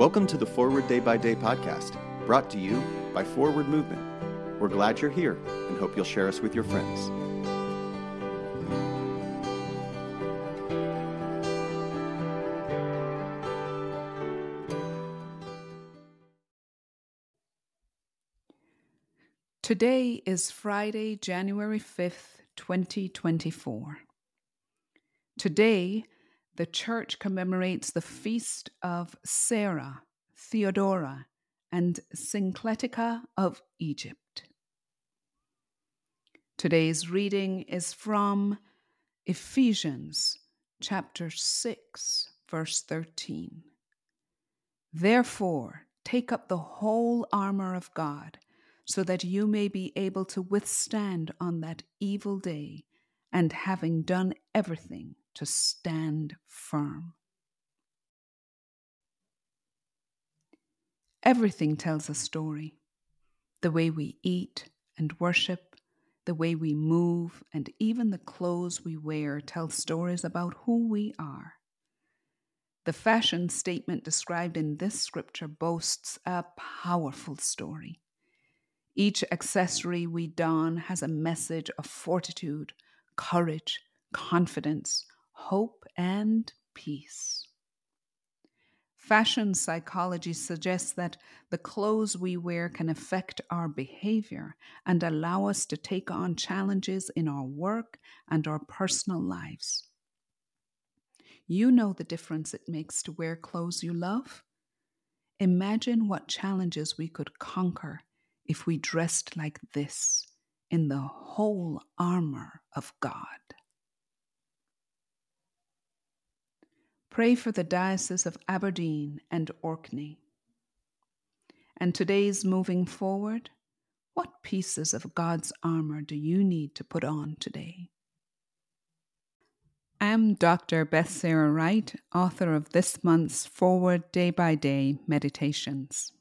Welcome to the Forward Day by Day podcast, brought to you by Forward Movement. We're glad you're here and hope you'll share us with your friends. Today is Friday, January 5th, 2024. Today, the church commemorates the feast of Sarah, Theodora, and Syncletica of Egypt. Today's reading is from Ephesians chapter 6, verse 13. Therefore, take up the whole armor of God, so that you may be able to withstand on that evil day, and having done everything, to stand firm. Everything tells a story. The way we eat and worship, the way we move, and even the clothes we wear tell stories about who we are. The fashion statement described in this scripture boasts a powerful story. Each accessory we don has a message of fortitude, courage, confidence, hope, and peace. Fashion psychology suggests that the clothes we wear can affect our behavior and allow us to take on challenges in our work and our personal lives. You know the difference it makes to wear clothes you love. Imagine what challenges we could conquer if we dressed like this in the whole armor of God. Pray for the Diocese of Aberdeen and Orkney. And today's moving forward, what pieces of God's armor do you need to put on today? I'm Dr. Beth Sarah Wright, author of this month's Forward Day by Day Meditations.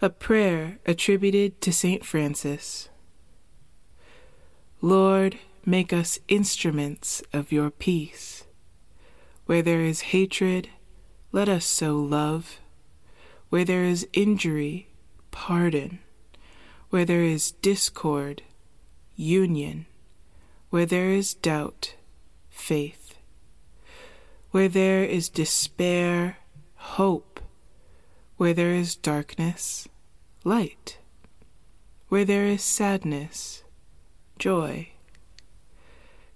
A prayer attributed to St. Francis. Lord, make us instruments of your peace. Where there is hatred, let us sow love. Where there is injury, pardon. Where there is discord, union. Where there is doubt, faith. Where there is despair, hope. Where there is darkness, light. Where there is sadness, joy